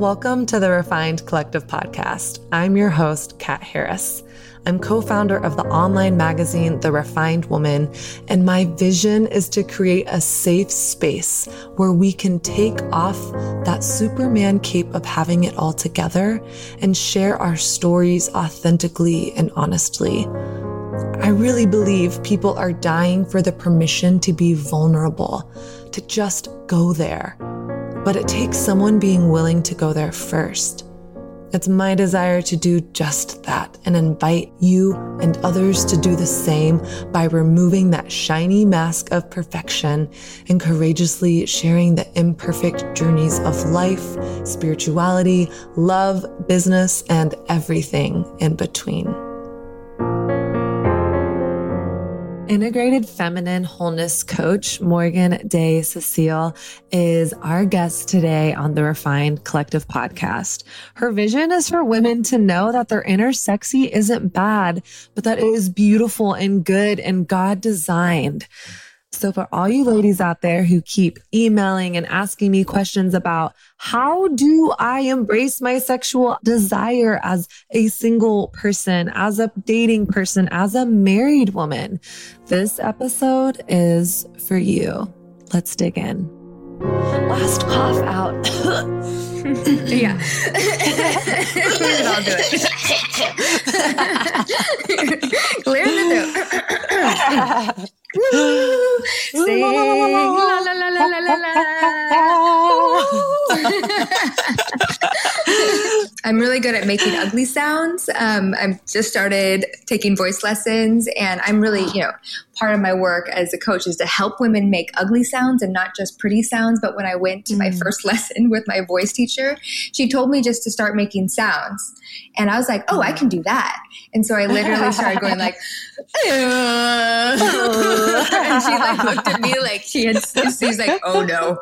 Welcome to the Refined Collective podcast. I'm your host, Kat Harris. I'm co founder of the online magazine, The Refined Woman, and my vision is to create a safe space where we can take off that Superman cape of having it all together and share our stories authentically and honestly. I really believe people are dying for the permission to be vulnerable, to just go there but it takes someone being willing to go there first. It's my desire to do just that and invite you and others to do the same by removing that shiny mask of perfection and courageously sharing the imperfect journeys of life, spirituality, love, business, and everything in between. Integrated feminine wholeness coach, Morgan Day Cecil, is our guest today on the Refined Collective podcast. Her vision is for women to know that their inner sexy isn't bad, but that it is beautiful and good and God designed. So for all you ladies out there who keep emailing and asking me questions about how do I embrace my sexual desire as a single person, as a dating person, as a married woman, this episode is for you. Let's dig in. Last cough out. yeah. we can all do it. Clear the throat. Sing la la la la la la la. I'm really good at making ugly sounds. Um, I've just started taking voice lessons, and I'm really, you know, part of my work as a coach is to help women make ugly sounds and not just pretty sounds. But when I went to mm. my first lesson with my voice teacher, she told me just to start making sounds, and I was like, "Oh, I can do that." And so I literally started going like, and she like looked at me like she had. She's like, "Oh no,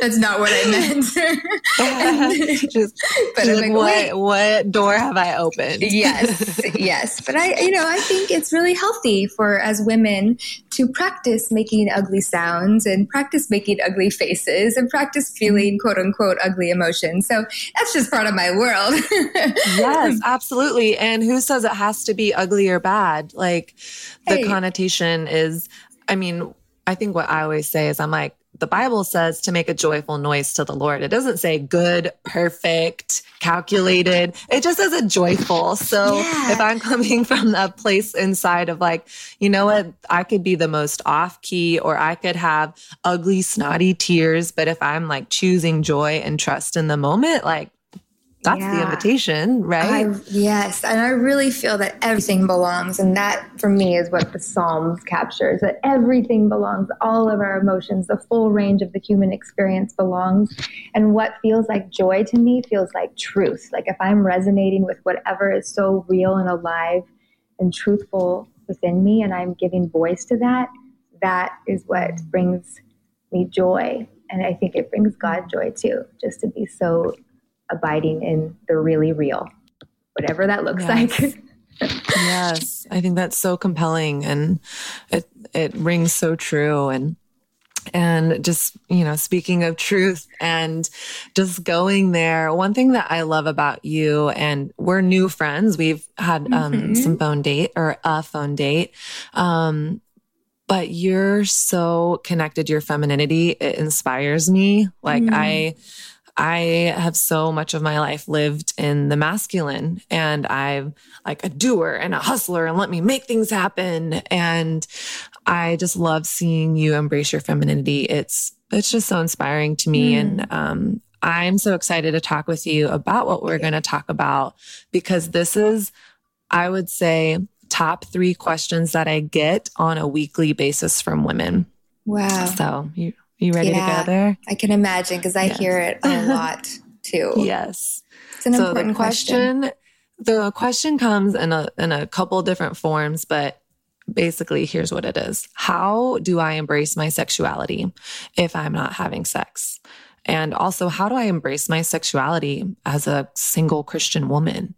that's not what I meant." just, but I'm like, what? what door have I opened? yes, yes. But I, you know, I think it's really healthy for as women to practice making ugly sounds and practice making ugly faces and practice feeling quote unquote ugly emotions. So that's just part of my world. yes, absolutely. And who says it has to be ugly or bad? Like the hey. connotation is, I mean, I think what I always say is I'm like, the Bible says to make a joyful noise to the Lord. It doesn't say good, perfect, calculated. It just says a joyful. So yeah. if I'm coming from a place inside of like, you know what, I could be the most off key or I could have ugly, snotty tears. But if I'm like choosing joy and trust in the moment, like that's yeah. the invitation, right? I, yes. And I really feel that everything belongs. And that for me is what the Psalms captures that everything belongs, all of our emotions, the full range of the human experience belongs. And what feels like joy to me feels like truth. Like if I'm resonating with whatever is so real and alive and truthful within me, and I'm giving voice to that, that is what brings me joy. And I think it brings God joy too, just to be so abiding in the really real, whatever that looks yes. like. yes, I think that's so compelling and it it rings so true and and just you know speaking of truth and just going there one thing that i love about you and we're new friends we've had um, mm-hmm. some phone date or a phone date um, but you're so connected to your femininity it inspires me like mm. i I have so much of my life lived in the masculine and I'm like a doer and a hustler and let me make things happen. And I just love seeing you embrace your femininity. It's, it's just so inspiring to me. Mm. And, um, I'm so excited to talk with you about what we're going to talk about because this is, I would say, top three questions that I get on a weekly basis from women. Wow. So you you ready yeah, to go there? I can imagine because I yes. hear it a lot too. yes. It's an so important question, question. The question comes in a in a couple different forms, but basically here's what it is. How do I embrace my sexuality if I'm not having sex? And also, how do I embrace my sexuality as a single Christian woman?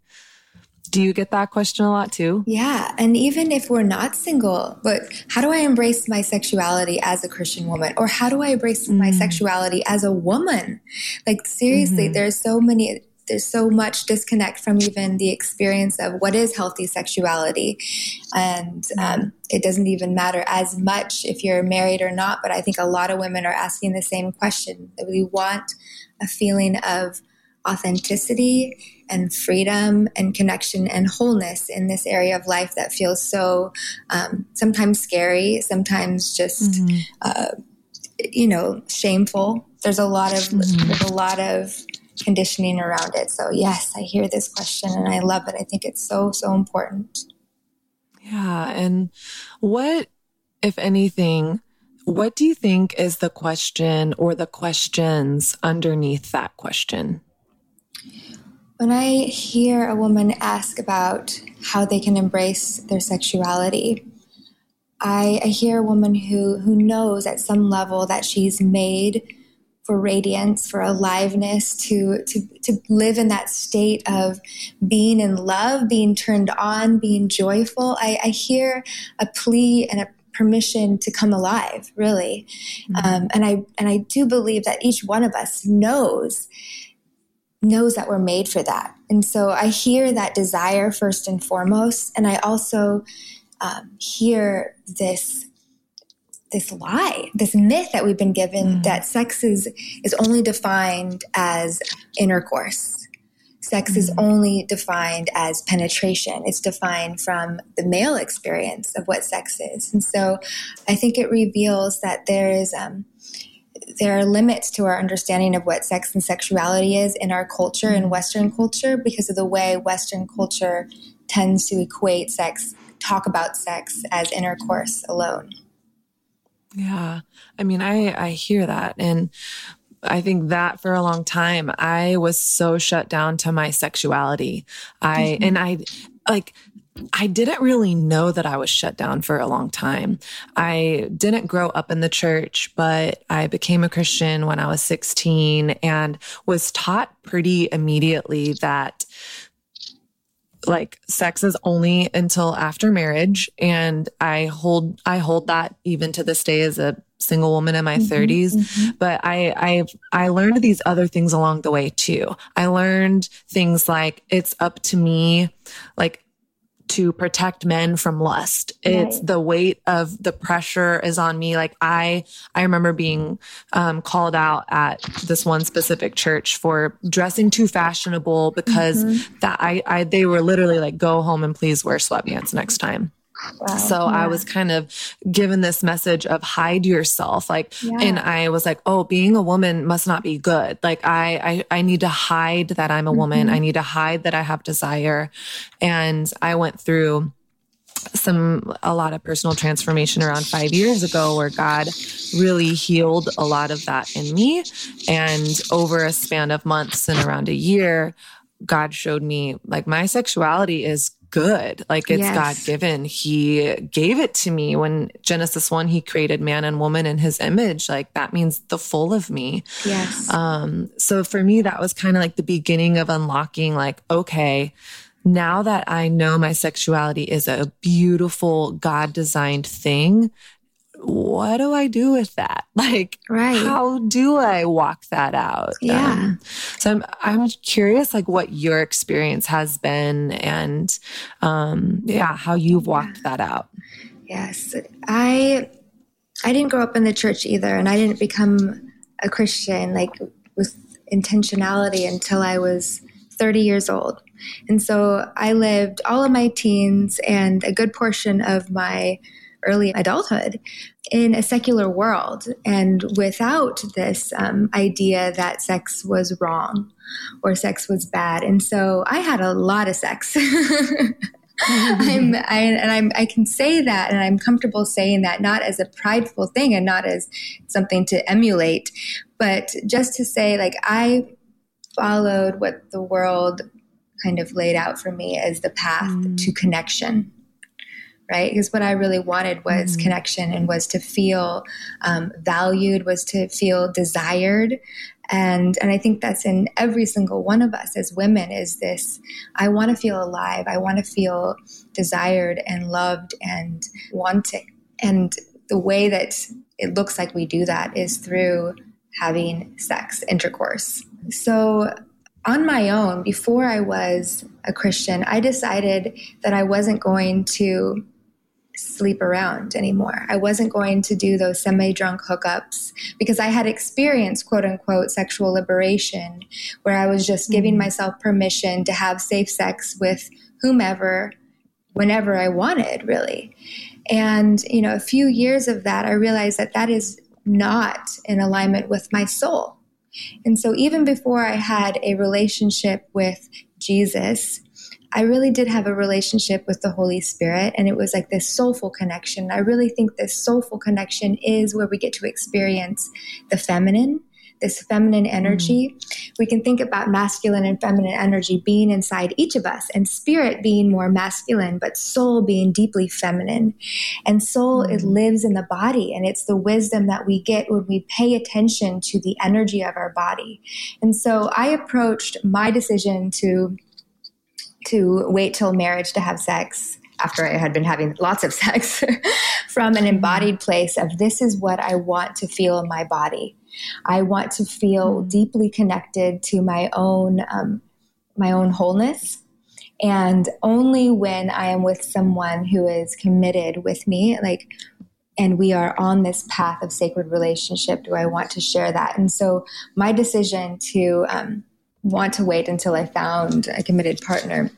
Do you get that question a lot too? Yeah. And even if we're not single, but how do I embrace my sexuality as a Christian woman? Or how do I embrace mm-hmm. my sexuality as a woman? Like, seriously, mm-hmm. there's so many there's so much disconnect from even the experience of what is healthy sexuality. And um, it doesn't even matter as much if you're married or not. But I think a lot of women are asking the same question that we want a feeling of authenticity and freedom and connection and wholeness in this area of life that feels so um, sometimes scary, sometimes just, mm-hmm. uh, you know, shameful. There's a lot of, mm-hmm. there's a lot of, conditioning around it. So, yes, I hear this question and I love it. I think it's so, so important. Yeah. And what, if anything, what do you think is the question or the questions underneath that question? When I hear a woman ask about how they can embrace their sexuality, I, I hear a woman who, who knows at some level that she's made for radiance, for aliveness, to, to, to live in that state of being in love, being turned on, being joyful. I, I hear a plea and a permission to come alive, really. Mm-hmm. Um, and I, and I do believe that each one of us knows, knows that we're made for that. And so I hear that desire first and foremost. And I also um, hear this this lie, this myth that we've been given mm. that sex is is only defined as intercourse. Sex mm. is only defined as penetration. It's defined from the male experience of what sex is, and so I think it reveals that there is. Um, there are limits to our understanding of what sex and sexuality is in our culture, in Western culture, because of the way Western culture tends to equate sex, talk about sex as intercourse alone. Yeah. I mean, I, I hear that. And I think that for a long time, I was so shut down to my sexuality. I, mm-hmm. and I like, I didn't really know that I was shut down for a long time. I didn't grow up in the church, but I became a Christian when I was 16 and was taught pretty immediately that like sex is only until after marriage and i hold i hold that even to this day as a single woman in my mm-hmm, 30s mm-hmm. but i i i learned these other things along the way too i learned things like it's up to me like to protect men from lust. Right. It's the weight of the pressure is on me. Like I, I remember being um, called out at this one specific church for dressing too fashionable because mm-hmm. that I, I, they were literally like, go home and please wear sweatpants next time. Wow. So yeah. I was kind of given this message of hide yourself. Like, yeah. and I was like, oh, being a woman must not be good. Like I, I, I need to hide that I'm a mm-hmm. woman. I need to hide that I have desire. And I went through some a lot of personal transformation around five years ago where God really healed a lot of that in me. And over a span of months and around a year, God showed me like my sexuality is good. Like it's yes. God given. He gave it to me when Genesis 1, he created man and woman in his image. Like that means the full of me. Yes. Um, so for me, that was kind of like the beginning of unlocking, like, okay, now that I know my sexuality is a beautiful God designed thing, what do I do with that? Like, right. how do I walk that out? Yeah. Um, so I'm, I'm curious, like what your experience has been and, um, yeah, how you've walked yeah. that out. Yes. I, I didn't grow up in the church either. And I didn't become a Christian like with intentionality until I was 30 years old. And so I lived all of my teens and a good portion of my early adulthood in a secular world and without this um, idea that sex was wrong or sex was bad. And so I had a lot of sex. I'm, I, and I'm, I can say that, and I'm comfortable saying that not as a prideful thing and not as something to emulate, but just to say, like, I followed what the world kind of laid out for me as the path mm. to connection right? Because what I really wanted was mm-hmm. connection and was to feel um, valued, was to feel desired. And, and I think that's in every single one of us as women is this I want to feel alive. I want to feel desired and loved and wanted. And the way that it looks like we do that is through having sex, intercourse. So on my own, before I was a Christian, I decided that I wasn't going to sleep around anymore. I wasn't going to do those semi drunk hookups because I had experienced quote unquote sexual liberation where I was just giving mm-hmm. myself permission to have safe sex with whomever, whenever I wanted, really. And, you know, a few years of that, I realized that that is not in alignment with my soul. And so even before I had a relationship with Jesus, I really did have a relationship with the Holy Spirit, and it was like this soulful connection. I really think this soulful connection is where we get to experience the feminine, this feminine energy. Mm. We can think about masculine and feminine energy being inside each of us, and spirit being more masculine, but soul being deeply feminine. And soul, mm. it lives in the body, and it's the wisdom that we get when we pay attention to the energy of our body. And so I approached my decision to to wait till marriage to have sex after I had been having lots of sex from an embodied place of this is what I want to feel in my body. I want to feel mm. deeply connected to my own um, my own wholeness. And only when I am with someone who is committed with me, like, and we are on this path of sacred relationship, do I want to share that? And so my decision to um, want to wait until I found a committed partner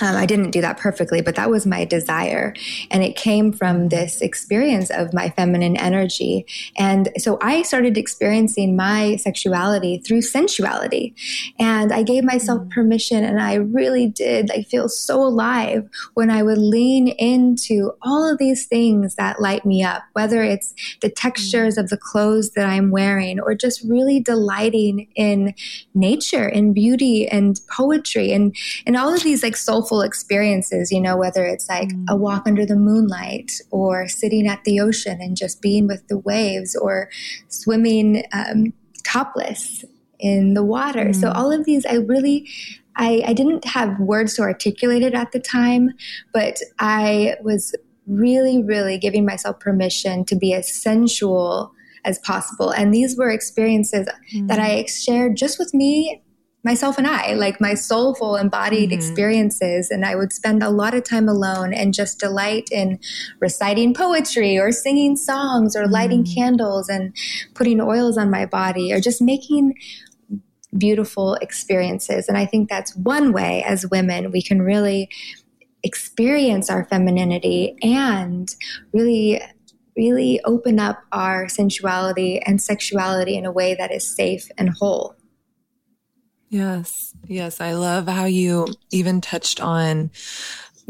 um, I didn't do that perfectly, but that was my desire. And it came from this experience of my feminine energy. And so I started experiencing my sexuality through sensuality. And I gave myself mm. permission and I really did like feel so alive when I would lean into all of these things that light me up, whether it's the textures mm. of the clothes that I'm wearing or just really delighting in nature and beauty and poetry and, and all of these like soul soulful experiences, you know, whether it's like mm. a walk under the moonlight or sitting at the ocean and just being with the waves or swimming um, topless in the water. Mm. So all of these, I really, I, I didn't have words to articulate it at the time, but I was really, really giving myself permission to be as sensual as possible. And these were experiences mm. that I shared just with me myself and I, like my soulful embodied mm-hmm. experiences. And I would spend a lot of time alone and just delight in reciting poetry or singing songs or lighting mm-hmm. candles and putting oils on my body or just making beautiful experiences. And I think that's one way as women we can really experience our femininity and really really open up our sensuality and sexuality in a way that is safe and whole. Yes. Yes. I love how you even touched on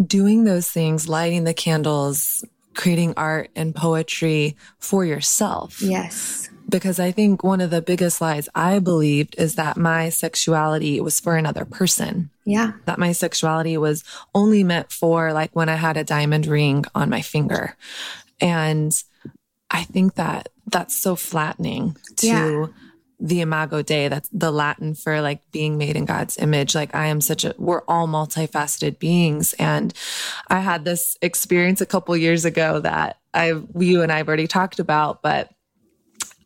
doing those things, lighting the candles, creating art and poetry for yourself. Yes. Because I think one of the biggest lies I believed is that my sexuality was for another person. Yeah. That my sexuality was only meant for like when I had a diamond ring on my finger. And I think that that's so flattening to yeah the imago dei that's the latin for like being made in god's image. Like i am such a we're all multifaceted beings. And i had this experience a couple years ago that i you and i've already talked about but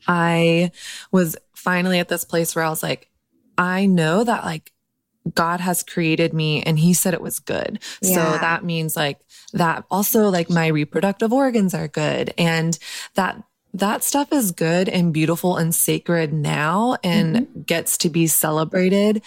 i was finally at this place where i was like i know that like god has created me and he said it was good. Yeah. so that means like that also like my reproductive organs are good. And that that stuff is good and beautiful and sacred now and mm-hmm. gets to be celebrated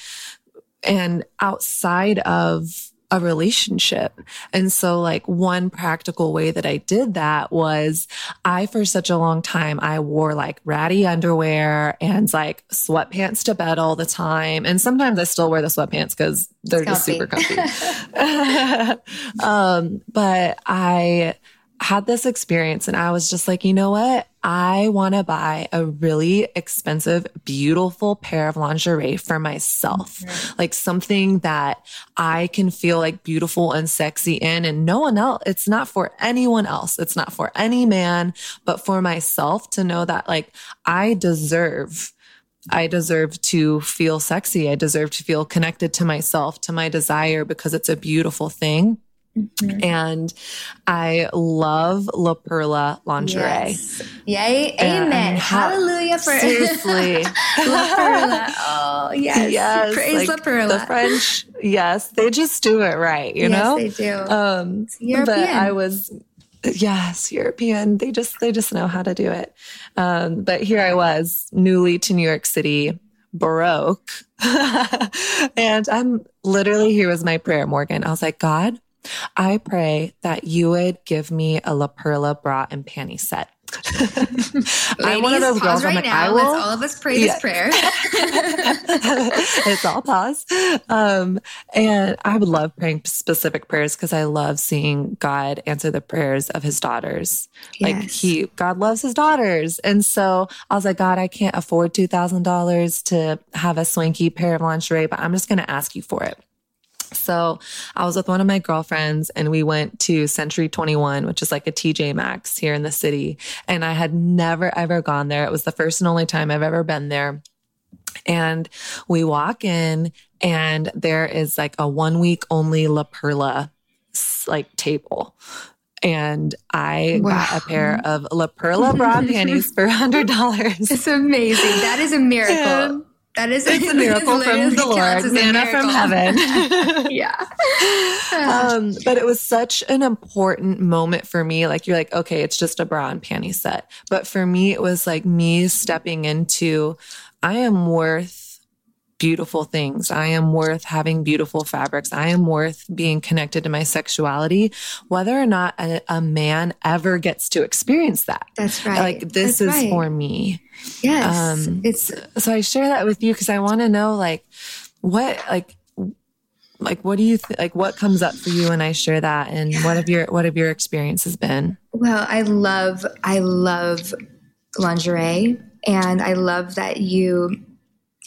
and outside of a relationship. And so like one practical way that I did that was I, for such a long time, I wore like ratty underwear and like sweatpants to bed all the time. And sometimes I still wear the sweatpants because they're just super comfy. um, but I, had this experience and I was just like, you know what? I want to buy a really expensive, beautiful pair of lingerie for myself. Mm-hmm. Like something that I can feel like beautiful and sexy in and no one else. It's not for anyone else. It's not for any man, but for myself to know that like I deserve I deserve to feel sexy. I deserve to feel connected to myself, to my desire because it's a beautiful thing. Mm-hmm. And I love La Perla lingerie. Yes. Yay. Amen. Hallelujah for seriously. La Perla. Oh, yes. Yes. Praise like La Perla. The French, yes, they just do it right, you yes, know? they do. Um, European. But I was, yes, European. They just, they just know how to do it. Um, but here I was, newly to New York City, Baroque. and I'm literally, here was my prayer, Morgan. I was like, God, I pray that you would give me a La Perla bra and panty set. I'm one of those girls. Right I'm like, now. I will. Let's all of us pray this prayer. it's all pause. Um, and I would love praying specific prayers because I love seeing God answer the prayers of his daughters. Yes. Like he, God loves his daughters. And so I was like, God, I can't afford $2,000 to have a swanky pair of lingerie, but I'm just going to ask you for it. So I was with one of my girlfriends and we went to Century 21, which is like a TJ Maxx here in the city. And I had never ever gone there. It was the first and only time I've ever been there. And we walk in and there is like a one week only La Perla like table. And I wow. got a pair of La Perla bra panties for hundred dollars. It's amazing. That is a miracle. And that is it's a miracle from the Lord, manna from heaven. yeah. um, but it was such an important moment for me. Like you're like, okay, it's just a bra and panty set. But for me, it was like me stepping into, I am worth beautiful things. I am worth having beautiful fabrics. I am worth being connected to my sexuality, whether or not a, a man ever gets to experience that. That's right. Like this That's is right. for me. Yes. Um, it's so I share that with you because I want to know like what like like what do you th- like what comes up for you when I share that and what have your what have your experiences been? Well, I love I love lingerie and I love that you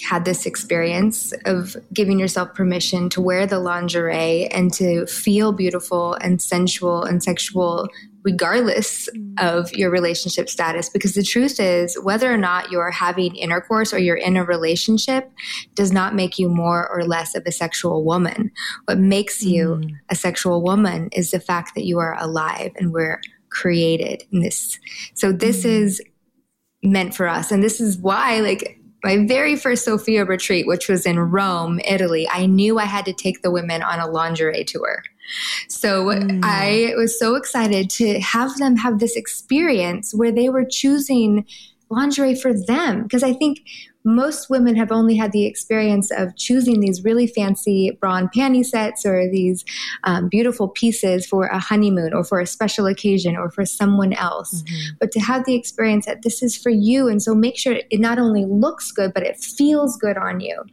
had this experience of giving yourself permission to wear the lingerie and to feel beautiful and sensual and sexual regardless of your relationship status. Because the truth is whether or not you're having intercourse or you're in a relationship does not make you more or less of a sexual woman. What makes you mm. a sexual woman is the fact that you are alive and we're created in this. So this mm. is meant for us. And this is why like my very first Sophia retreat, which was in Rome, Italy, I knew I had to take the women on a lingerie tour. So mm. I was so excited to have them have this experience where they were choosing lingerie for them. Because I think most women have only had the experience of choosing these really fancy bra and panty sets or these um, beautiful pieces for a honeymoon or for a special occasion or for someone else. Mm-hmm. But to have the experience that this is for you, and so make sure it not only looks good, but it feels good on you.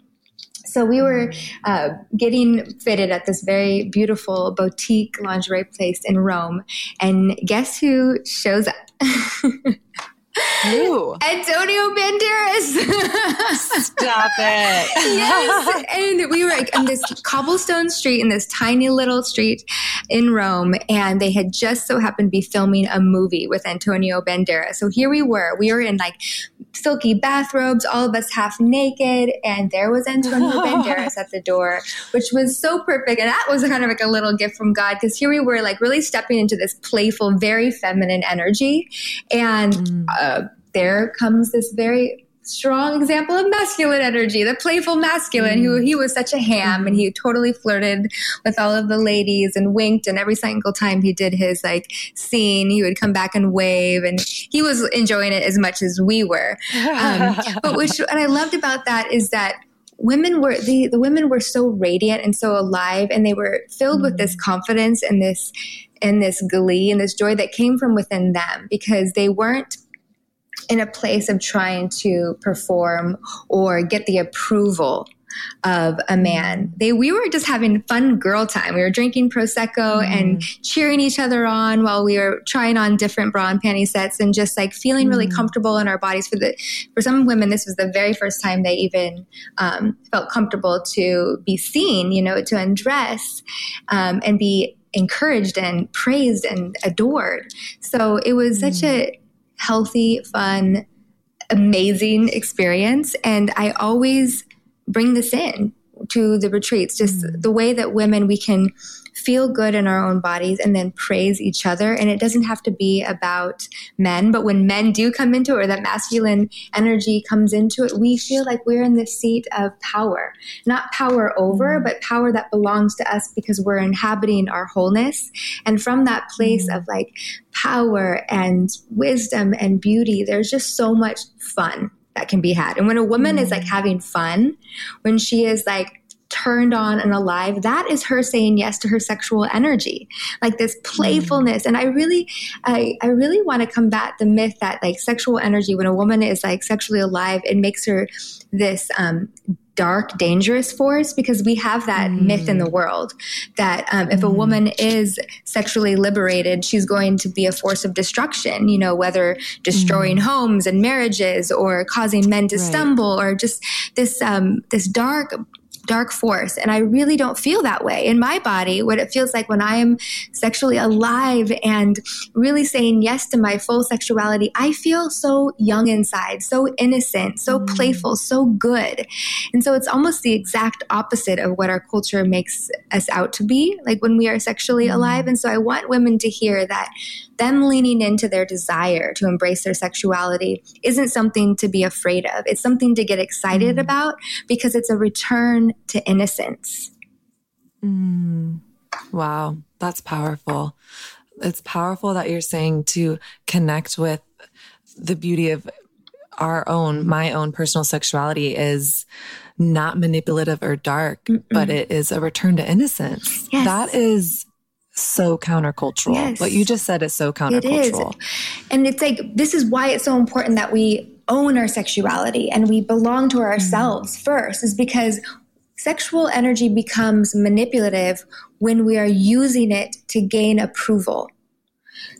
So we were uh, getting fitted at this very beautiful boutique lingerie place in Rome, and guess who shows up? Who? Antonio Banderas. Stop it. yes. And we were like on this cobblestone street in this tiny little street in Rome, and they had just so happened to be filming a movie with Antonio Banderas. So here we were. We were in like silky bathrobes, all of us half naked, and there was Antonio Banderas at the door, which was so perfect. And that was kind of like a little gift from God because here we were like really stepping into this playful, very feminine energy. And mm. uh, there comes this very strong example of masculine energy, the playful masculine, who he was such a ham and he totally flirted with all of the ladies and winked. And every single time he did his like scene, he would come back and wave, and he was enjoying it as much as we were. Um, but which, what I loved about that is that women were the, the women were so radiant and so alive and they were filled with this mm. confidence and this and this glee and this joy that came from within them because they weren't in a place of trying to perform or get the approval of a man. They we were just having fun girl time. We were drinking prosecco mm. and cheering each other on while we were trying on different bra and panty sets and just like feeling really mm. comfortable in our bodies. For the for some women, this was the very first time they even um, felt comfortable to be seen. You know, to undress um, and be encouraged and praised and adored. So it was mm. such a healthy, fun, amazing experience. And I always bring this in to the retreats, just mm. the way that women, we can feel good in our own bodies and then praise each other. And it doesn't have to be about men, but when men do come into it or that masculine energy comes into it, we feel like we're in the seat of power, not power over, mm. but power that belongs to us because we're inhabiting our wholeness. And from that place mm. of like power and wisdom and beauty, there's just so much fun that can be had. And when a woman mm. is like mm. having fun, when she is like turned on and alive, that is her saying yes to her sexual energy, like this playfulness. Mm. And I really, I, I really want to combat the myth that like sexual energy, when a woman is like sexually alive, it makes her this um, dark, dangerous force because we have that mm. myth in the world that um, if mm. a woman is sexually liberated, she's going to be a force of destruction, you know, whether destroying mm. homes and marriages or causing men to right. stumble or just this, um, this dark, dark force. And I really don't feel that way in my body. What it feels like when I am sexually alive and really saying yes to my full sexuality, I feel so young inside, so innocent, so mm. playful, so good. And so it's almost the exact opposite of what our culture makes us out to be, like when we are sexually mm. alive. And so I want women to hear that them leaning into their desire to embrace their sexuality isn't something to be afraid of. It's something to get excited mm. about because it's a return to innocence. Mm. Wow, that's powerful. It's powerful that you're saying to connect with the beauty of our own, my own personal sexuality is not manipulative or dark, Mm-mm. but it is a return to innocence. Yes. That is so countercultural. Yes. What you just said is so countercultural. It is. And it's like, this is why it's so important that we own our sexuality and we belong to ourselves mm. first, is because sexual energy becomes manipulative when we are using it to gain approval.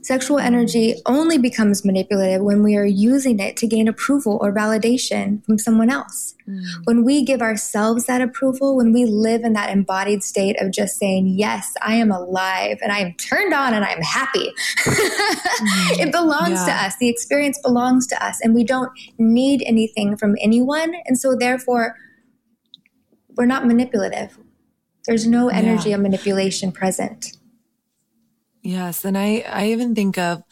Sexual energy only becomes manipulative when we are using it to gain approval or validation from someone else. Mm. When we give ourselves that approval, when we live in that embodied state of just saying, Yes, I am alive and I am turned on and I'm happy, mm. it belongs yeah. to us. The experience belongs to us and we don't need anything from anyone. And so, therefore, we're not manipulative. There's no energy yeah. of manipulation present. Yes. And I, I even think of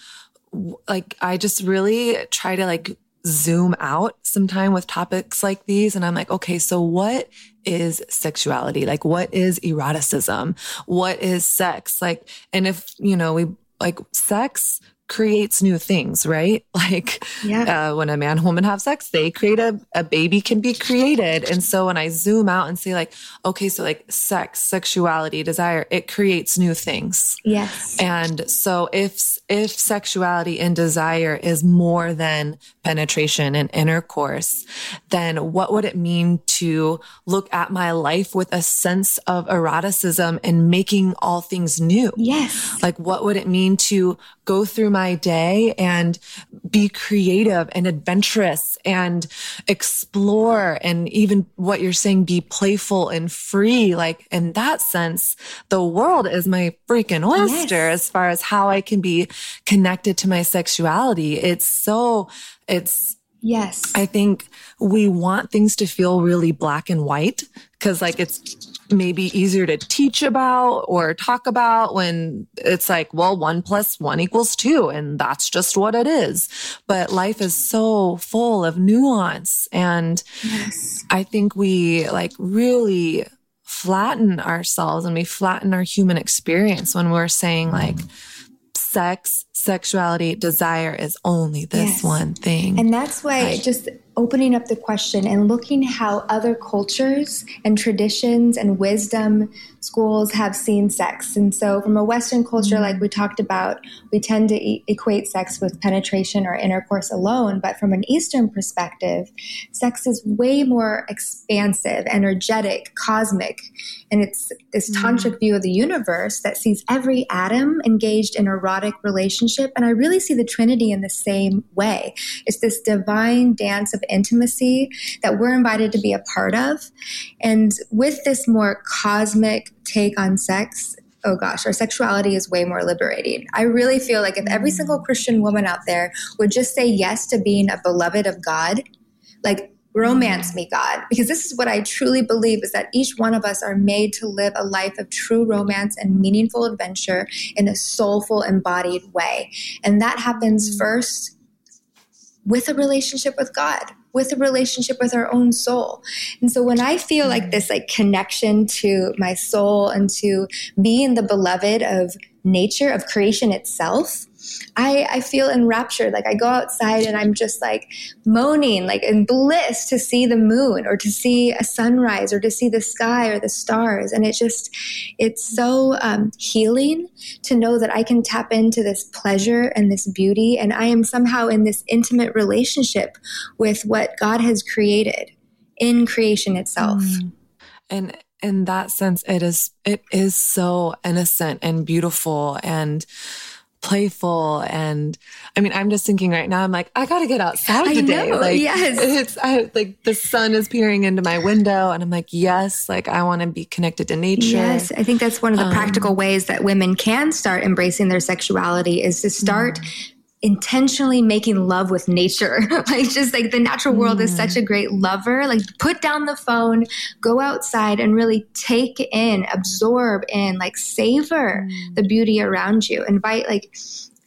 like, I just really try to like zoom out sometime with topics like these. And I'm like, okay, so what is sexuality? Like, what is eroticism? What is sex? Like, and if, you know, we like sex creates new things, right? Like yeah. uh, when a man and woman have sex, they create a, a baby can be created. And so when I zoom out and say like, okay, so like sex, sexuality, desire, it creates new things. Yes. And so if, if sexuality and desire is more than penetration and intercourse, then what would it mean to look at my life with a sense of eroticism and making all things new? Yes. Like what would it mean to go through my day and be creative and adventurous and explore and even what you're saying, be playful and free. Like in that sense, the world is my freaking oyster yes. as far as how I can be connected to my sexuality. It's so, it's, Yes. I think we want things to feel really black and white because like it's maybe easier to teach about or talk about when it's like, well, one plus one equals two. And that's just what it is. But life is so full of nuance. And yes. I think we like really flatten ourselves and we flatten our human experience when we're saying like, mm. sex, sexuality, desire is only this yes. one thing. And that's why it just opening up the question and looking how other cultures and traditions and wisdom schools have seen sex. And so, from a Western culture, like we talked about, we tend to e- equate sex with penetration or intercourse alone. But from an Eastern perspective, sex is way more expansive, energetic, cosmic. And it's this mm. tantric view of the universe that sees every atom engaged in erotic relationship. And I really see the Trinity in the same way. It's this divine dance of intimacy that we're invited to be a part of. And with this more cosmic take on sex, oh gosh, our sexuality is way more liberating. I really feel like if every single Christian woman out there would just say yes to being a beloved of God, like romance me, God, because this is what I truly believe is that each one of us are made to live a life of true romance and meaningful adventure in a soulful, embodied way. And that happens mm. first with a relationship with God with a relationship with our own soul. And so when I feel like this like connection to my soul and to being the beloved of nature of creation itself, I, I feel enraptured. Like I go outside and I'm just like moaning, like in bliss to see the moon or to see a sunrise or to see the sky or the stars. And it just, it's so um, healing to know that I can tap into this pleasure and this beauty. And I am somehow in this intimate relationship with what God has created in creation itself. Mm. And in that sense, it is, it is so innocent and beautiful and, playful and I mean I'm just thinking right now I'm like I got to get outside today. know, like yes. it's I, like the sun is peering into my window and I'm like yes like I want to be connected to nature. Yes I think that's one of the um, practical ways that women can start embracing their sexuality is to start mm intentionally making love with nature. like just like the natural world mm. is such a mm. great lover. Like put down the phone, go outside and really take in, absorb in, like savor mm. the beauty around you. Invite like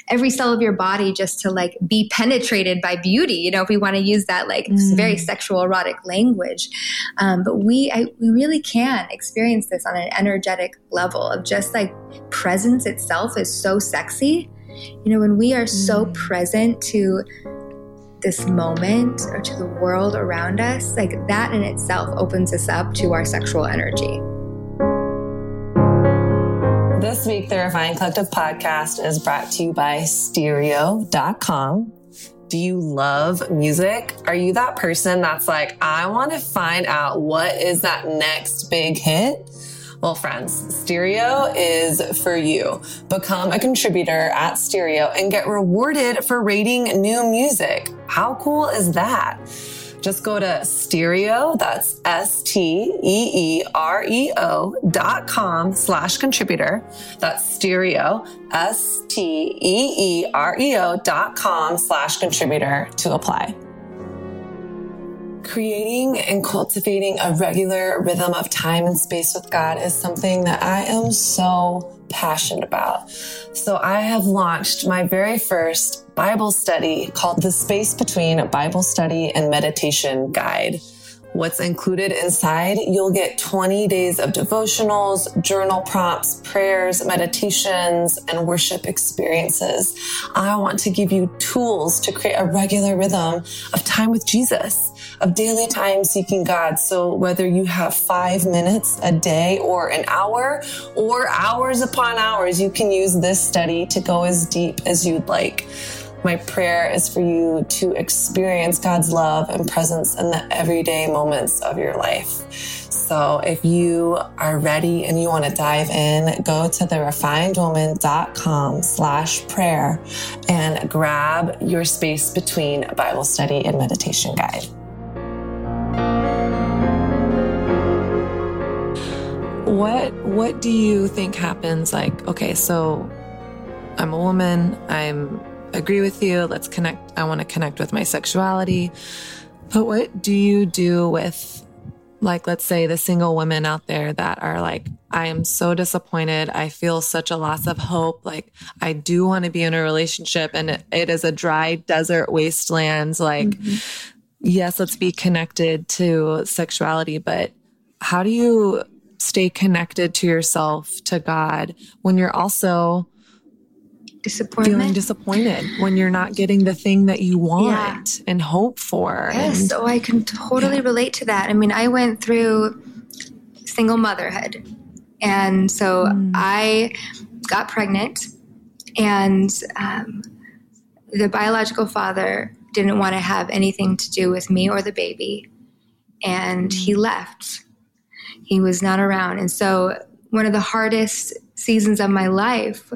every cell of your body just to like be penetrated by beauty you know if we want to use that like mm. very sexual erotic language um, but we I, we really can experience this on an energetic level of just like presence itself is so sexy you know, when we are so mm. present to this moment or to the world around us, like that in itself opens us up to our sexual energy. This week, the Refined Collective podcast is brought to you by steereo.com. Do you love music? Are you that person that's like, I want to find out what is that next big hit? Well, friends, Steereo is for you. Become a contributor at Steereo and get rewarded for rating new music. How cool is that? Just go to steereo, that's S-T-E-E-R-E-O dot com slash contributor. That's steereo, S-T-E-E-R-E-O dot com slash contributor to apply. Creating and cultivating a regular rhythm of time and space with God is something that I am so passionate about. So I have launched my very first Bible study called The Space Between Bible Study and Meditation Guide. What's included inside? You'll get 20 days of devotionals, journal prompts, prayers, meditations, and worship experiences. I want to give you tools to create a regular rhythm of time with Jesus, of daily time seeking God. So whether you have five minutes a day or an hour or hours upon hours, you can use this study to go as deep as you'd like. My prayer is for you to experience God's love and presence in the everyday moments of your life. So if you are ready and you want to dive in, go to the refinedwoman.com slash prayer and grab your space between Bible study and meditation guide. What what do you think happens like okay so I'm a woman I'm agree with you. Let's connect. I want to connect with my sexuality. But what do you do with, like, let's say the single women out there that are like, I am so disappointed. I feel such a loss of hope. Like, I do want to be in a relationship and it, it is a dry desert wasteland. Like, mm-hmm. yes, let's be connected to sexuality, but how do you stay connected to yourself, to God, when you're also disappointment. Feeling disappointed when you're not getting the thing that you want yeah. and hope for. Yes, and, so I can totally yeah. relate to that. I mean, I went through single motherhood. And so mm. I got pregnant, and um, the biological father didn't want to have anything to do with me or the baby. And he mm. left. He was not around. And so, one of the hardest seasons of my life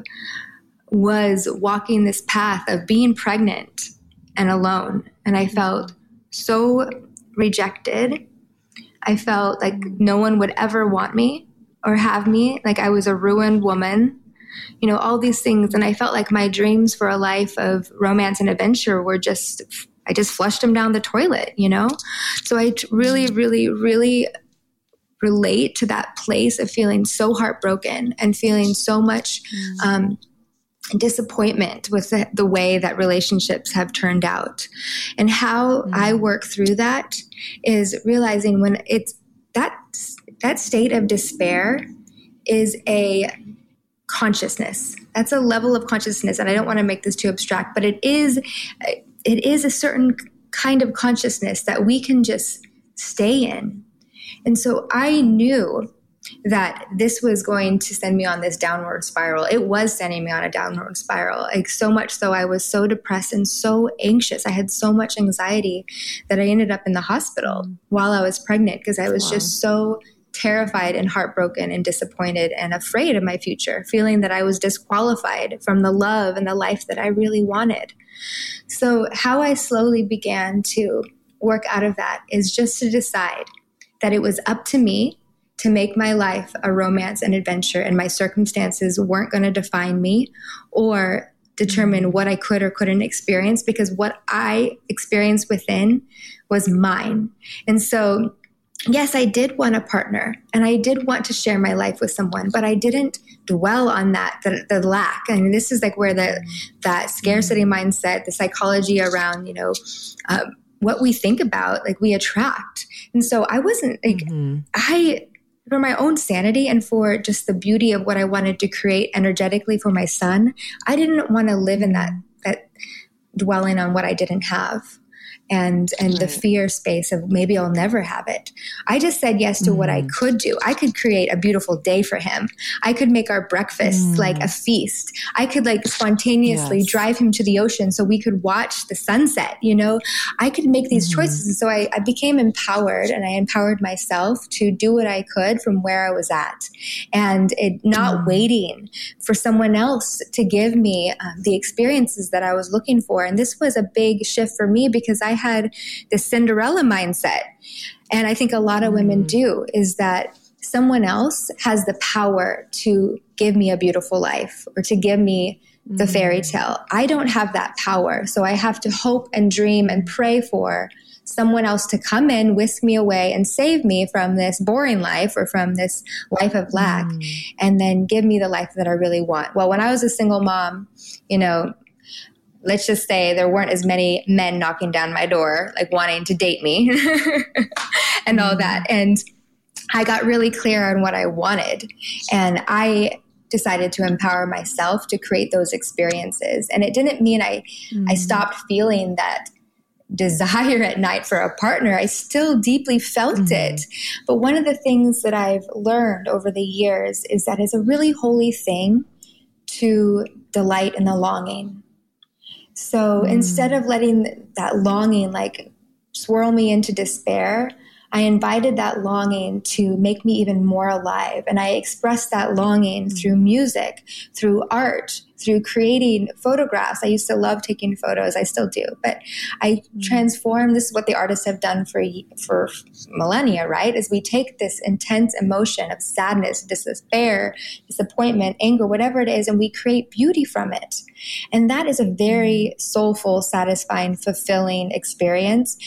was walking this path of being pregnant and alone. And I felt so rejected. I felt like no one would ever want me or have me, like I was a ruined woman, you know, all these things. And I felt like my dreams for a life of romance and adventure were just, I just flushed them down the toilet, you know? So I really, really, really relate to that place of feeling so heartbroken and feeling so much mm. um, disappointment with the, the, way that relationships have turned out. And how mm. I work through that is realizing when it's that that state of despair is a consciousness. That's a level of consciousness and I don't want to make this too abstract, but it is it is a certain kind of consciousness that we can just stay in and so I knew that this was going to send me on this downward spiral. It was sending me on a downward spiral. Like so much so I was so depressed and so anxious. I had so much anxiety that I ended up in the hospital mm. while I was pregnant because I was wow. just so terrified and heartbroken and disappointed and afraid of my future, feeling that I was disqualified from the love and the life that I really wanted. So how I slowly began to work out of that is just to decide that it was up to me to make my life a romance and adventure, and my circumstances weren't going to define me or determine what I could or couldn't experience because what I experienced within was mine. And so, yes, I did want a partner and I did want to share my life with someone, but I didn't dwell on that, the, the lack. I mean, this is like where the, that scarcity mindset, the psychology around, you know, um, what we think about, like we attract. And so I wasn't like, mm-hmm. I, for my own sanity and for just the beauty of what I wanted to create energetically for my son, I didn't want to live in that, that dwelling on what I didn't have and and right. the fear space of maybe I'll never have it. I just said yes to mm. what I mm. could do. I could create a beautiful day for him. I could make our breakfast mm. like a feast. I could like spontaneously yes. drive him to the ocean so we could watch the sunset, you know? I could make these mm. choices. And so I, I became empowered and I empowered myself to do what I could from where I was at and it not mm. waiting for someone else to give me um, the experiences that I was looking for. And this was a big shift for me because I had this Cinderella mindset. And I think a lot of women mm. do is that someone else has the power to give me a beautiful life or to give me the mm. fairy tale. I don't have that power. So I have to hope and dream and pray for someone else to come in, whisk me away, and save me from this boring life or from this life of lack, mm. and then give me the life that I really want. Well, when I was a single mom, you know, let's just say there weren't as many men knocking down my door, like wanting to date me and all that. Mm. And I got really clear on what I wanted. And I decided to empower myself to create those experiences. And it didn't mean I, mm. I stopped feeling that desire at night for a partner. I still deeply felt mm. it. But one of the things that I've learned over the years is that it's a really holy thing to delight in the longing so mm. instead of letting that longing like swirl me into despair, I invited that longing to make me even more alive. And I expressed that longing mm. through music, through art, through creating photographs. I used to love taking photos. I still do, but I mm. transform. This is what the artists have done for for millennia, right? Is we take this intense emotion of sadness, despair, disappointment, anger, whatever it is, and we create beauty from it. And that is a very mm. soulful, satisfying, fulfilling experience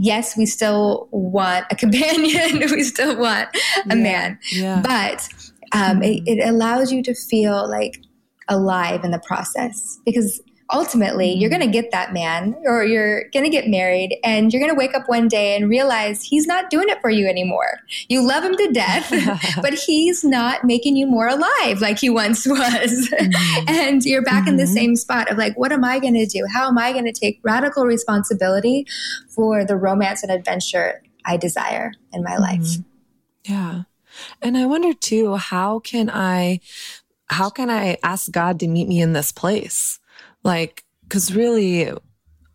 yes, we still want a companion, we still want a yeah, man, yeah. but um, mm-hmm. it, it, allows you to feel like alive in the process because ultimately you're going to get that man or you're going to get married and you're going to wake up one day and realize he's not doing it for you anymore. You love him to death, but he's not making you more alive like he once was. Mm-hmm. and you're back mm-hmm. in the mm-hmm. same spot of like, what am I going to do? How am I going to take radical responsibility for the romance and adventure I desire in my mm-hmm. life? Yeah. And I wonder too, how can I, how can I ask God to meet me in this place? Like, cause really,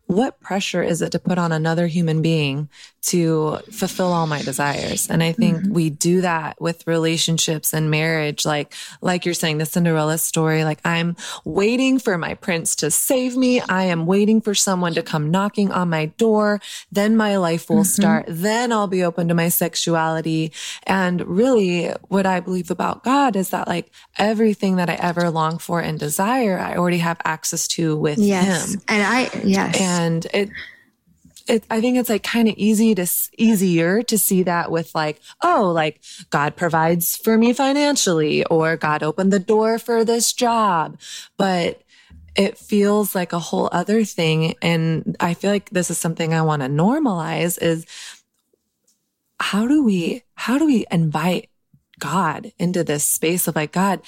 what pressure is it to put on another human being to fulfill all my desires. And I think mm-hmm. we do that with relationships and marriage. Like, like you're saying, the Cinderella story, like I'm waiting for my prince to save me. I am waiting for someone to come knocking on my door. Then my life will mm-hmm. start. Then I'll be open to my sexuality. And really what I believe about God is that like everything that I ever long for and desire, I already have access to with yes. him. And I, yes. And it, it, I think it's like kind of easy to easier to see that with like, oh, like God provides for me financially or God opened the door for this job. But it feels like a whole other thing. And I feel like this is something I want to normalize is how do we, how do we invite God into this space of like, God,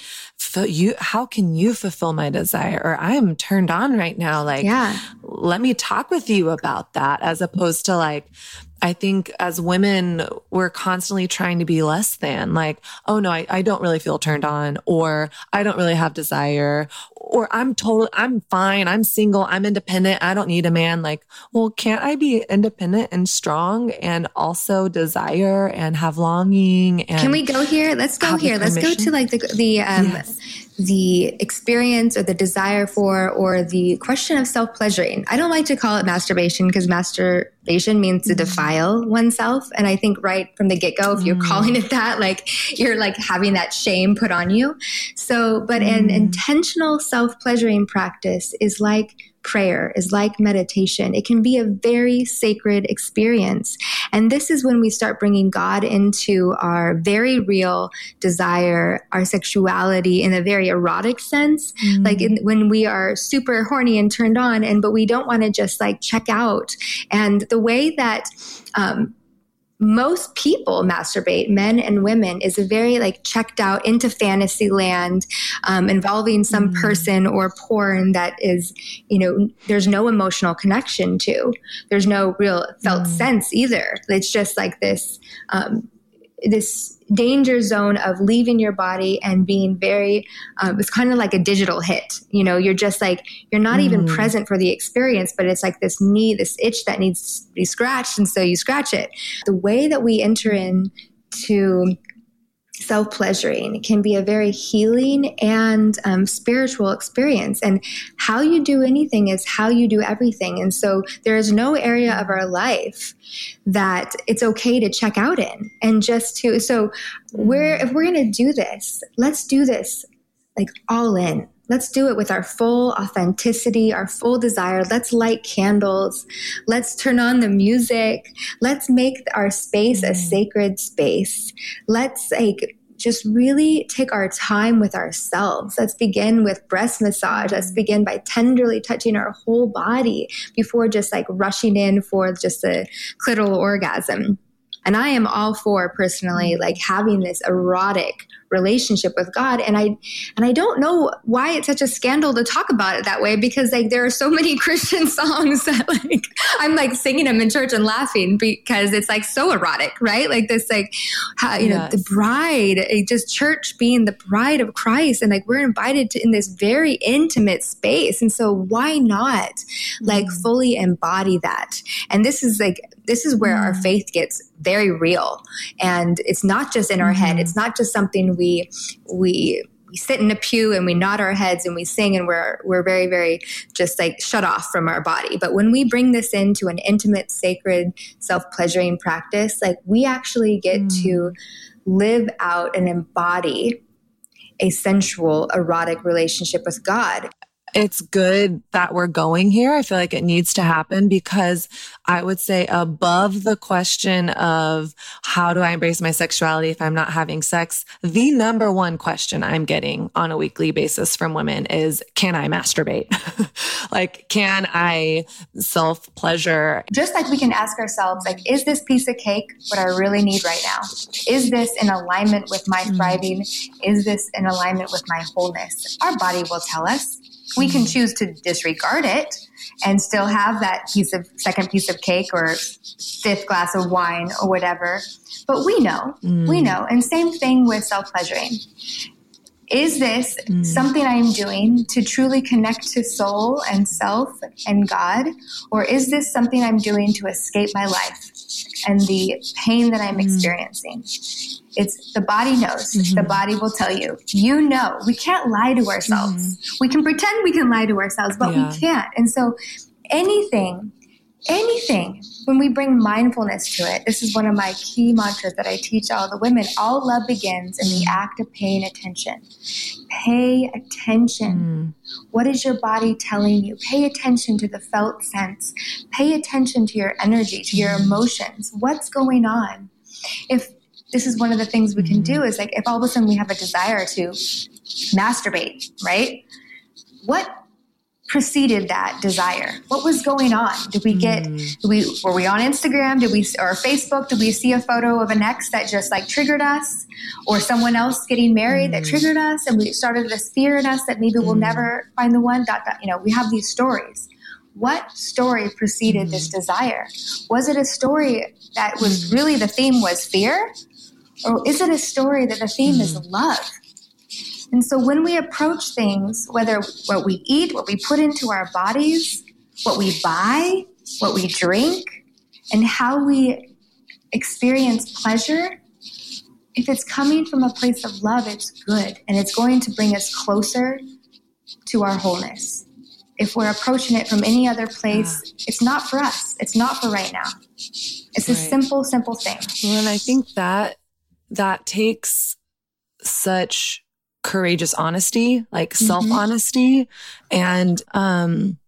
you, how can you fulfill my desire? Or I'm turned on right now. Like, yeah. let me talk with you about that as opposed to like, I think as women, we're constantly trying to be less than like, oh no, I, I don't really feel turned on or I don't really have desire or I'm totally, I'm fine. I'm single. I'm independent. I don't need a man. Like, well, can't I be independent and strong and also desire and have longing? And Can we go here? Let's go here. Let's go to like the, the, um, yes the experience or the desire for or the question of self pleasuring. I don't like to call it masturbation because masturbation means to mm. defile oneself. And I think right from the get go, if you're mm. calling it that, like you're like having that shame put on you. So, but mm. an intentional self pleasuring practice is like prayer is like meditation. It can be a very sacred experience. And this is when we start bringing God into our very real desire, our sexuality in a very erotic sense. Mm. Like in, when we are super horny and turned on, and but we don't want to just like check out. And the way that um, most people masturbate, men and women, is a very like checked out into fantasy land, um, involving some mm. person or porn that is, you know, there's no emotional connection to. There's no real felt mm. sense either. It's just like this, um, this danger zone of leaving your body and being very um, it's kind of like a digital hit you know you're just like you're not mm. even present for the experience but it's like this knee this itch that needs to be scratched and so you scratch it the way that we enter in to self pleasuring can be a very healing and um, spiritual experience. And how you do anything is how you do everything. And so there is no area of our life that it's okay to check out in and just to. So we're if we're going to do this, let's do this like all in. Let's do it with our full authenticity, our full desire. Let's light candles. Let's turn on the music. Let's make our space a mm. sacred space. Let's like just really take our time with ourselves. Let's begin with breast massage. Let's begin by tenderly touching our whole body before just like rushing in for just a clitoral orgasm. And I am all for personally like having this erotic relationship with God. And I and I don't know why it's such a scandal to talk about it that way because like there are so many Christian songs that like I'm like singing them in church and laughing because it's like so erotic, right? Like this like how, you yes. know the bride, just church being the bride of Christ, and like we're invited to in this very intimate space, and so why not like mm. fully embody that? And this is like this is where mm. our faith gets very real and it's not just in our mm. head it's not just something we we we sit in a pew and we nod our heads and we sing and we're we're very very just like shut off from our body but when we bring this into an intimate sacred self-pleasuring practice like we actually get mm. to live out and embody a sensual erotic relationship with god it's good that we're going here. I feel like it needs to happen because I would say above the question of how do I embrace my sexuality if I'm not having sex, the number one question I'm getting on a weekly basis from women is, can I masturbate? like, can I self pleasure? Just like we can ask ourselves, like, is this piece of cake what I really need right now? Is this in alignment with my mm. thriving? Is this in alignment with my wholeness? Our body will tell us. We can choose to disregard it and still have that piece of second piece of cake or fifth glass of wine or whatever. But we know, mm. we know. And same thing with self pleasuring. Is this mm. something I'm doing to truly connect to soul and self and God? Or is this something I'm doing to escape my life and the pain that I'm mm. experiencing? It's the body knows. Mm-hmm. The body will tell you. You know. We can't lie to ourselves. Mm-hmm. We can pretend we can lie to ourselves, but yeah. we can't. And so anything, anything, when we bring mindfulness to it, this is one of my key mantras that I teach all the women. All love begins in the act of paying attention. Pay attention. Mm. What is your body telling you? Pay attention to the felt sense. Pay attention to your energy, to your mm. emotions. What's going on? If this is one of the things we can do mm-hmm. is like if all of a sudden we have a desire to masturbate, right? What preceded that desire? What was going on? Did we get mm. did we were we on Instagram? Did we or Facebook? Did we see a photo of an ex that just like triggered us, or someone else getting married mm. that triggered us, and we started this fear in us that maybe mm. we'll never find the one? Dot, dot, you know, we have these stories. What story preceded this desire? Was it a story that was really the theme was fear, or is it a story that the theme is hmm. love? And so when we approach things, whether what we eat, what we put into our bodies, what we buy, what we drink, and how we experience pleasure, if it's coming from a place of love, it's good and it's going to bring us closer to our wholeness. If we're approaching it from any other place, yeah. it's not for us. It's not for right now. It's right. a simple, simple thing. Well, and I think that that takes such courageous honesty, like mm-hmm. self honesty. And, um,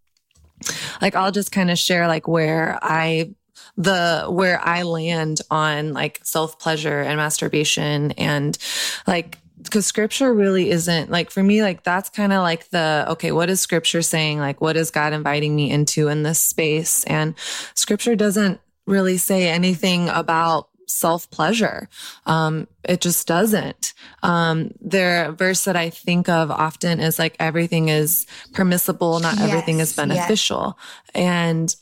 like I'll just kind of share like where I, the, where I land on like self pleasure and masturbation and like, because scripture really isn't like for me, like that's kind of like the, okay, what is scripture saying? Like, what is God inviting me into in this space? And scripture doesn't really say anything about self pleasure. Um, it just doesn't. Um, the verse that I think of often is like everything is permissible, not yes, everything is beneficial. Yes. And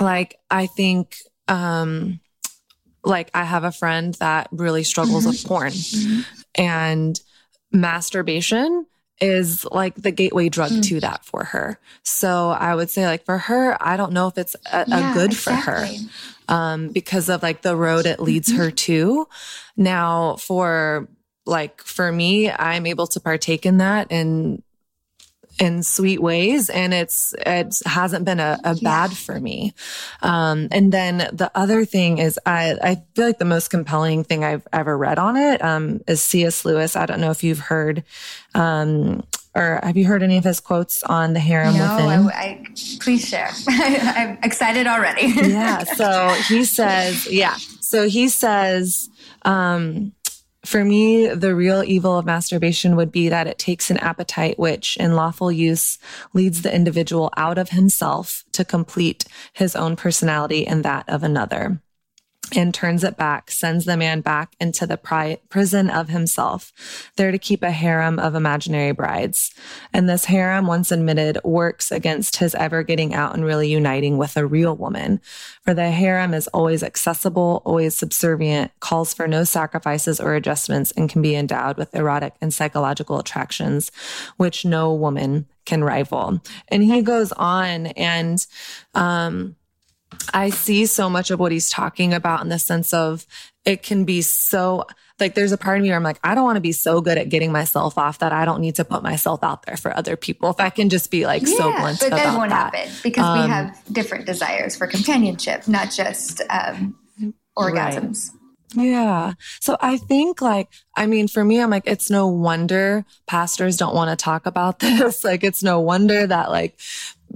like, I think, um, like I have a friend that really struggles mm-hmm. with porn mm-hmm. and masturbation is like the gateway drug mm. to that for her. So I would say like for her, I don't know if it's a, yeah, a good exactly. for her um, because of like the road it leads mm-hmm. her to. Now, for like for me, I'm able to partake in that in in sweet ways and it's it hasn't been a, a bad for me um, and then the other thing is i i feel like the most compelling thing i've ever read on it um, is cs lewis i don't know if you've heard um, or have you heard any of his quotes on the harem no, within? I, I, please share. I'm excited already. yeah. So he says, yeah. So he says, um, for me, the real evil of masturbation would be that it takes an appetite which, in lawful use, leads the individual out of himself to complete his own personality and that of another and turns it back, sends the man back into the pri- prison of himself, there to keep a harem of imaginary brides. And this harem, once admitted, works against his ever getting out and really uniting with a real woman. For the harem is always accessible, always subservient, calls for no sacrifices or adjustments, and can be endowed with erotic and psychological attractions, which no woman can rival. And he goes on and, um, I see so much of what he's talking about in the sense of it can be so like there's a part of me where I'm like, I don't want to be so good at getting myself off that I don't need to put myself out there for other people. If I can just be like yeah, so blunt but that won't that. happen because um, we have different desires for companionship, not just um, orgasms. Right. Yeah. So I think like, I mean, for me, I'm like, it's no wonder pastors don't want to talk about this. like, it's no wonder that like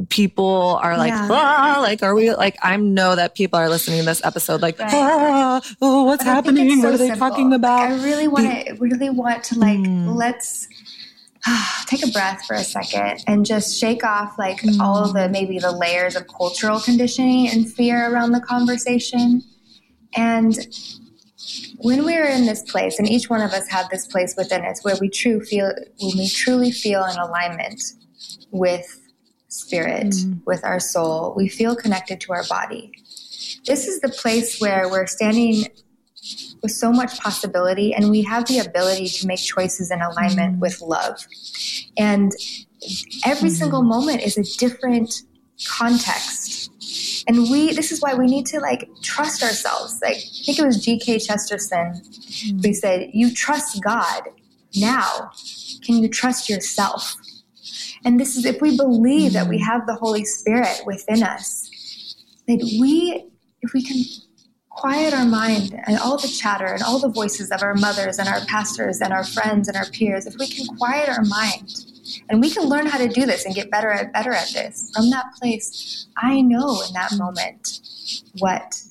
people are like, yeah. ah, like, are we like, I know that people are listening to this episode like, right. ah, oh, what's happening? So what are they simple. talking about? I really want to, really want to like, mm. let's, take a breath for a second and just shake off like mm. all the maybe the layers of cultural conditioning and fear around the conversation and when we're in this place and each one of us have this place within us where we true feel when we truly feel in alignment with spirit, mm. with our soul. We feel connected to our body. This is the place where we're standing with so much possibility and we have the ability to make choices in alignment mm. with love. And every mm. single moment is a different context. And we, this is why we need to like trust ourselves. Like, I think it was G.K. Chesterton mm. who said, You trust God. Now, can you trust yourself? And this is if we believe that we have the Holy Spirit within us, that we, if we can quiet our mind and all the chatter and all the voices of our mothers and our pastors and our friends and our peers, if we can quiet our mind and we can learn how to do this and get better and better at this from that place, I know in that moment what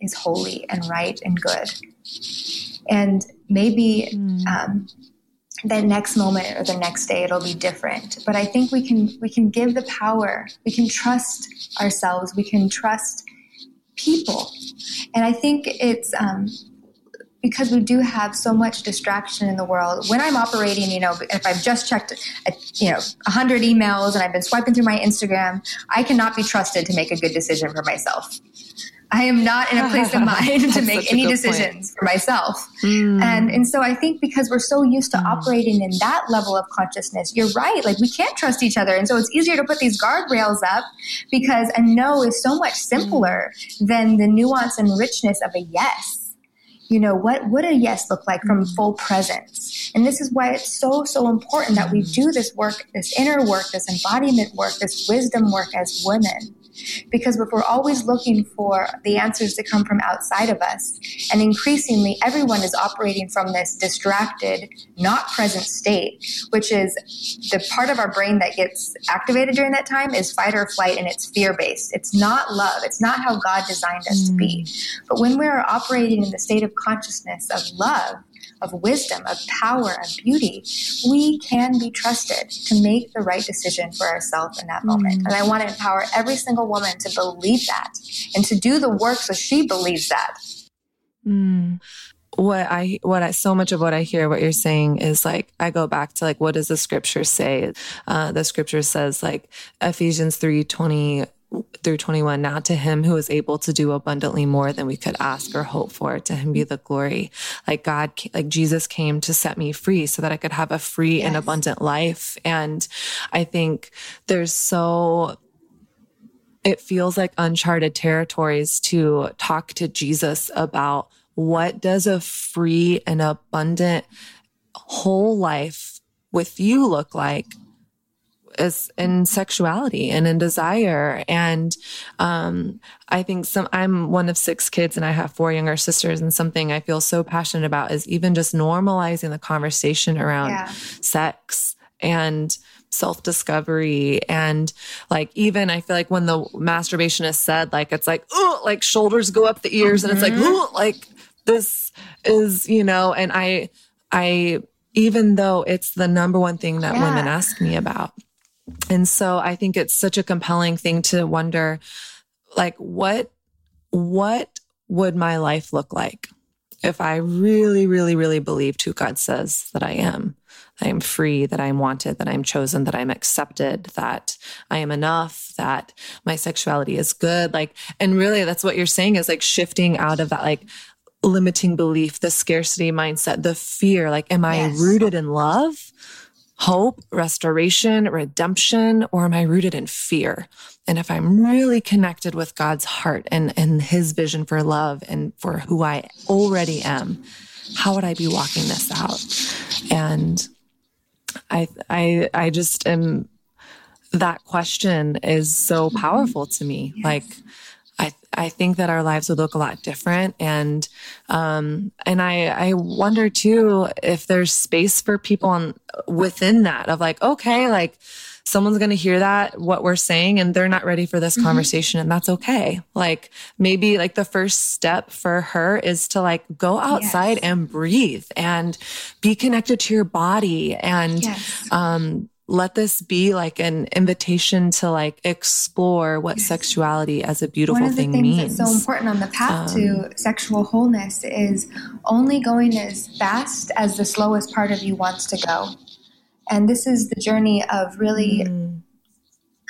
is holy and right and good. And maybe mm. um, the next moment or the next day it'll be different. But i think we can we can give the power. We can trust ourselves. We can trust people. And i think it's um, because we do have so much distraction in the world. When i'm operating you know if i've just checked a, you know 100 emails and i've been swiping through my instagram i cannot be trusted to make a good decision for myself I am not in a place of mind to make any decisions point. for myself. Mm. And and so I think because we're so used to mm. operating in that level of consciousness, you're right. Like we can't trust each other. And so it's easier to put these guardrails up because a no is so much simpler mm. than the nuance and richness of a yes you know what would a yes look like from mm. full presence and this is why it's so so important that we mm. do this work this inner work this embodiment work this wisdom work as women because if we're always looking for the answers to come from outside of us, and increasingly everyone is operating from this distracted, not present state, which is the part of our brain that gets activated during that time is fight or flight and it's fear based. It's not love. It's not how God designed us mm. to be. Mm. But when we're operating in the state of consciousness of love, of wisdom, of power, of beauty, we can be trusted to make the right decision for ourselves in that mm. moment. And I want to empower every single woman to believe that and to do the work so she believes that. Mm what I what I so much of what I hear what you're saying is like I go back to like what does the scripture say? Uh, the scripture says like Ephesians three twenty through 21 now to him who is able to do abundantly more than we could ask or hope for. To him be the glory. Like god like jesus came to set me free so that i could have a free yes. and abundant life. And i think there's so it feels like uncharted territories to talk to jesus about what does a free and abundant whole life with you look like is in sexuality and in desire. And um, I think some I'm one of six kids and I have four younger sisters. And something I feel so passionate about is even just normalizing the conversation around yeah. sex and self discovery and like even I feel like when the masturbation is said, like it's like oh, like shoulders go up the ears, mm-hmm. and it's like oh, like this is you know, and I I even though it's the number one thing that yeah. women ask me about and so I think it's such a compelling thing to wonder like what what would my life look like if I really, really, really believed who God says that I am? I am free, that I am wanted, that I'm chosen, that I'm accepted, that I am enough, that my sexuality is good. Like, and really that's what you're saying is like shifting out of that like limiting belief, the scarcity mindset, the fear. Like, am I yes. rooted in love? Hope, restoration, redemption, or am I rooted in fear? And if I'm really connected with God's heart and, and his vision for love and for who I already am, how would I be walking this out? And I, I, I just am, that question is so powerful to me. Yes. Like, I I think that our lives would look a lot different. And um, and I I wonder too if there's space for people on within that of like, okay, like someone's going to hear that, what we're saying, and they're not ready for this mm-hmm. conversation. And that's okay. Like maybe like the first step for her is to like go outside yes. and breathe and be connected to your body and, yes. um, let this be like an invitation to like explore what sexuality as a beautiful One of the thing things means. That's so important on the path um, to sexual wholeness is only going as fast as the slowest part of you wants to go. And this is the journey of really mm.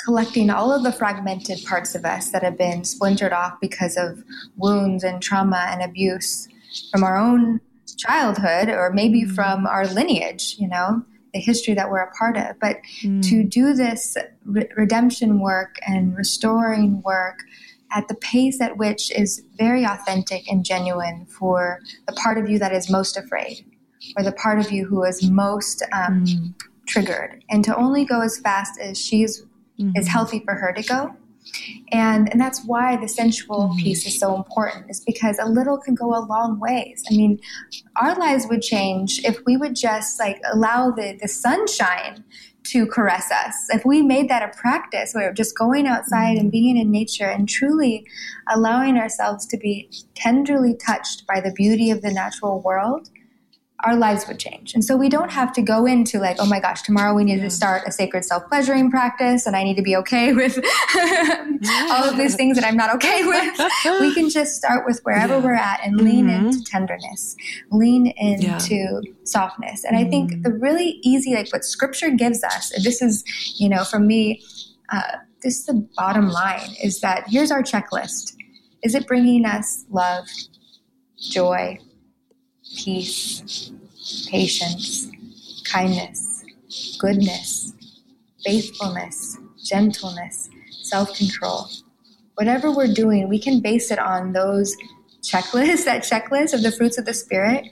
collecting all of the fragmented parts of us that have been splintered off because of wounds and trauma and abuse from our own childhood or maybe mm. from our lineage, you know, the history that we're a part of. But mm. to do this re- redemption work and restoring work at the pace at which is very authentic and genuine for the part of you that is most afraid or the part of you who is most um, mm. triggered, and to only go as fast as she's mm-hmm. is healthy for her to go. And, and that's why the sensual mm-hmm. piece is so important is because a little can go a long ways i mean our lives would change if we would just like allow the, the sunshine to caress us if we made that a practice where just going outside mm-hmm. and being in nature and truly allowing ourselves to be tenderly touched by the beauty of the natural world our lives would change. And so we don't have to go into like, oh my gosh, tomorrow we need yeah. to start a sacred self pleasuring practice and I need to be okay with all of these things that I'm not okay with. we can just start with wherever yeah. we're at and lean mm-hmm. into tenderness, lean into yeah. softness. And mm-hmm. I think mm-hmm. the really easy, like what scripture gives us, and this is, you know, for me, uh, this is the bottom line is that here's our checklist. Is it bringing us love, joy, peace, patience, kindness, goodness, faithfulness, gentleness, self control. Whatever we're doing, we can base it on those checklists, that checklist of the fruits of the Spirit.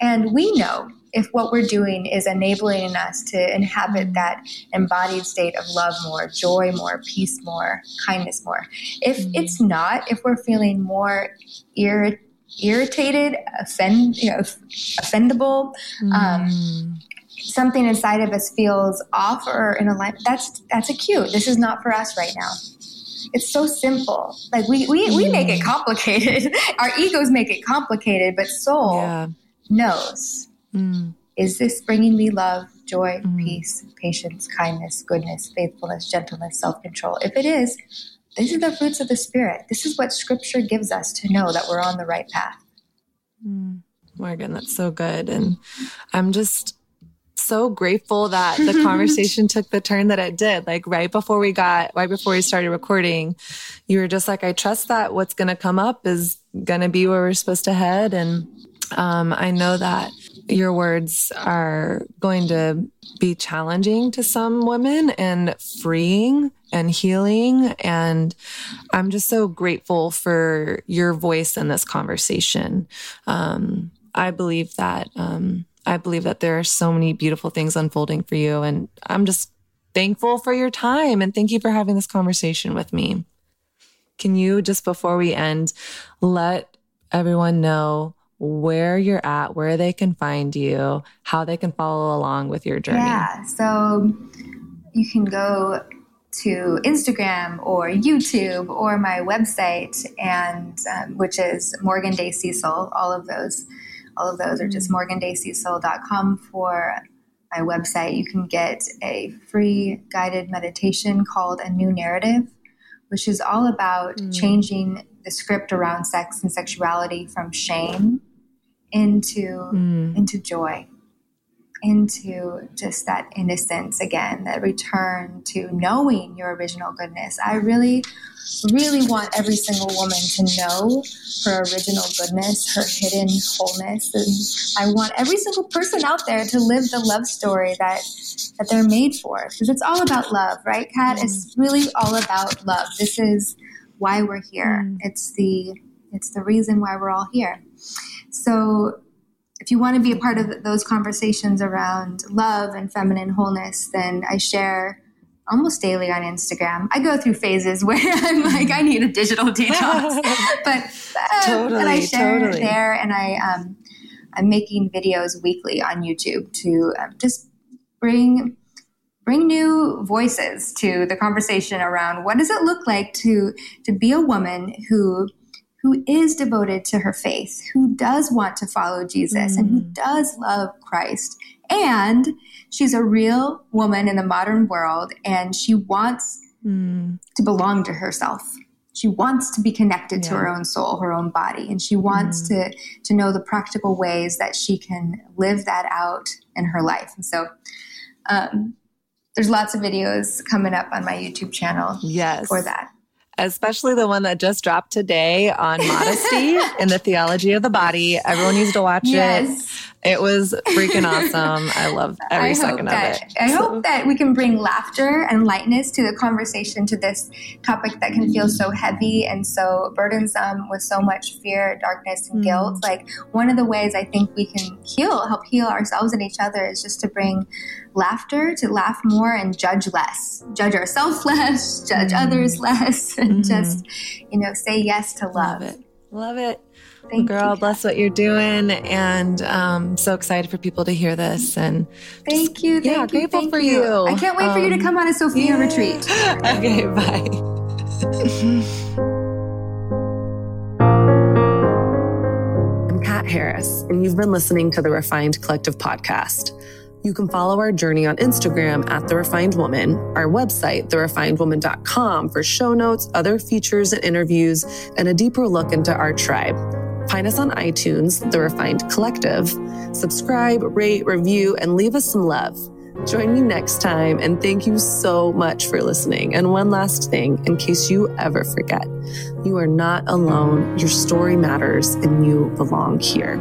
And we know if what we're doing is enabling us to inhabit that embodied state of love more, joy more, peace more, kindness more. If mm-hmm. it's not, if we're feeling more irritated, irritated, offend, you know, offendable. Mm. Um, something inside of us feels off or in alignment. That's that's a cue. This is not for us right now. It's so simple. Like we we, we make it mm. complicated. Our egos make it complicated, but soul yeah. knows. Mm. Is this bringing me love, joy, mm. peace, patience, kindness, goodness, faithfulness, gentleness, self control? If it is, these are the fruits of the Spirit. This is what Scripture gives us to know that we're on the right path. Mm, Morgan, that's so good. And I'm just so grateful that the conversation took the turn that it did. Like right before we got, right before we started recording, you were just like, I trust that what's going to come up is going to be where we're supposed to head. And um, I know that your words are going to be challenging to some women and freeing and healing. And I'm just so grateful for your voice in this conversation. Um, I believe that, um, I believe that there are so many beautiful things unfolding for you. And I'm just thankful for your time and thank you for having this conversation with me. Can you, just before we end, let everyone know where you're at, where they can find you, how they can follow along with your journey? Yeah. So you can go to Instagram or YouTube or my website, and um, which is Morgan Day Cecil. All of those, all of those are just morgandaycecil.com for my website. You can get a free guided meditation called A New Narrative, which is all about mm. changing the script around sex and sexuality from shame into mm. into joy into just that innocence again, that return to knowing your original goodness. I really, really want every single woman to know her original goodness, her hidden wholeness. And I want every single person out there to live the love story that that they're made for. Because it's all about love, right, Kat? Mm. It's really all about love. This is why we're here. Mm. It's the it's the reason why we're all here. So if you want to be a part of those conversations around love and feminine wholeness, then I share almost daily on Instagram. I go through phases where I'm like, I need a digital detox, but uh, totally, and I share totally. it there, and I um, I'm making videos weekly on YouTube to um, just bring bring new voices to the conversation around what does it look like to to be a woman who who is devoted to her faith, who does want to follow Jesus, mm. and who mm. does love Christ. And she's a real woman in the modern world, and she wants mm. to belong to herself. She wants to be connected yeah. to her own soul, her own body, and she wants mm. to to know the practical ways that she can live that out in her life. And so, um, there's lots of videos coming up on my YouTube channel yes. for that. Especially the one that just dropped today on modesty in the theology of the body. Everyone needs to watch yes. it. It was freaking awesome. I love every I second that, of it. I so. hope that we can bring laughter and lightness to the conversation to this topic that can feel so heavy and so burdensome with so much fear, darkness, and mm. guilt. Like one of the ways I think we can heal, help heal ourselves and each other is just to bring laughter, to laugh more and judge less. Judge ourselves less, judge mm. others less, and mm. just, you know, say yes to love. Love it. Love it. Thank girl, you. bless what you're doing, and um, so excited for people to hear this. And thank you, thank yeah, you, grateful thank for you. you. I can't wait um, for you to um, come on a Sophia yeah. retreat. okay, bye. I'm Kat Harris, and you've been listening to the Refined Collective podcast. You can follow our journey on Instagram at The Refined Woman, our website, therefinedwoman.com, for show notes, other features and interviews, and a deeper look into our tribe. Find us on iTunes, The Refined Collective. Subscribe, rate, review, and leave us some love. Join me next time, and thank you so much for listening. And one last thing, in case you ever forget, you are not alone. Your story matters, and you belong here.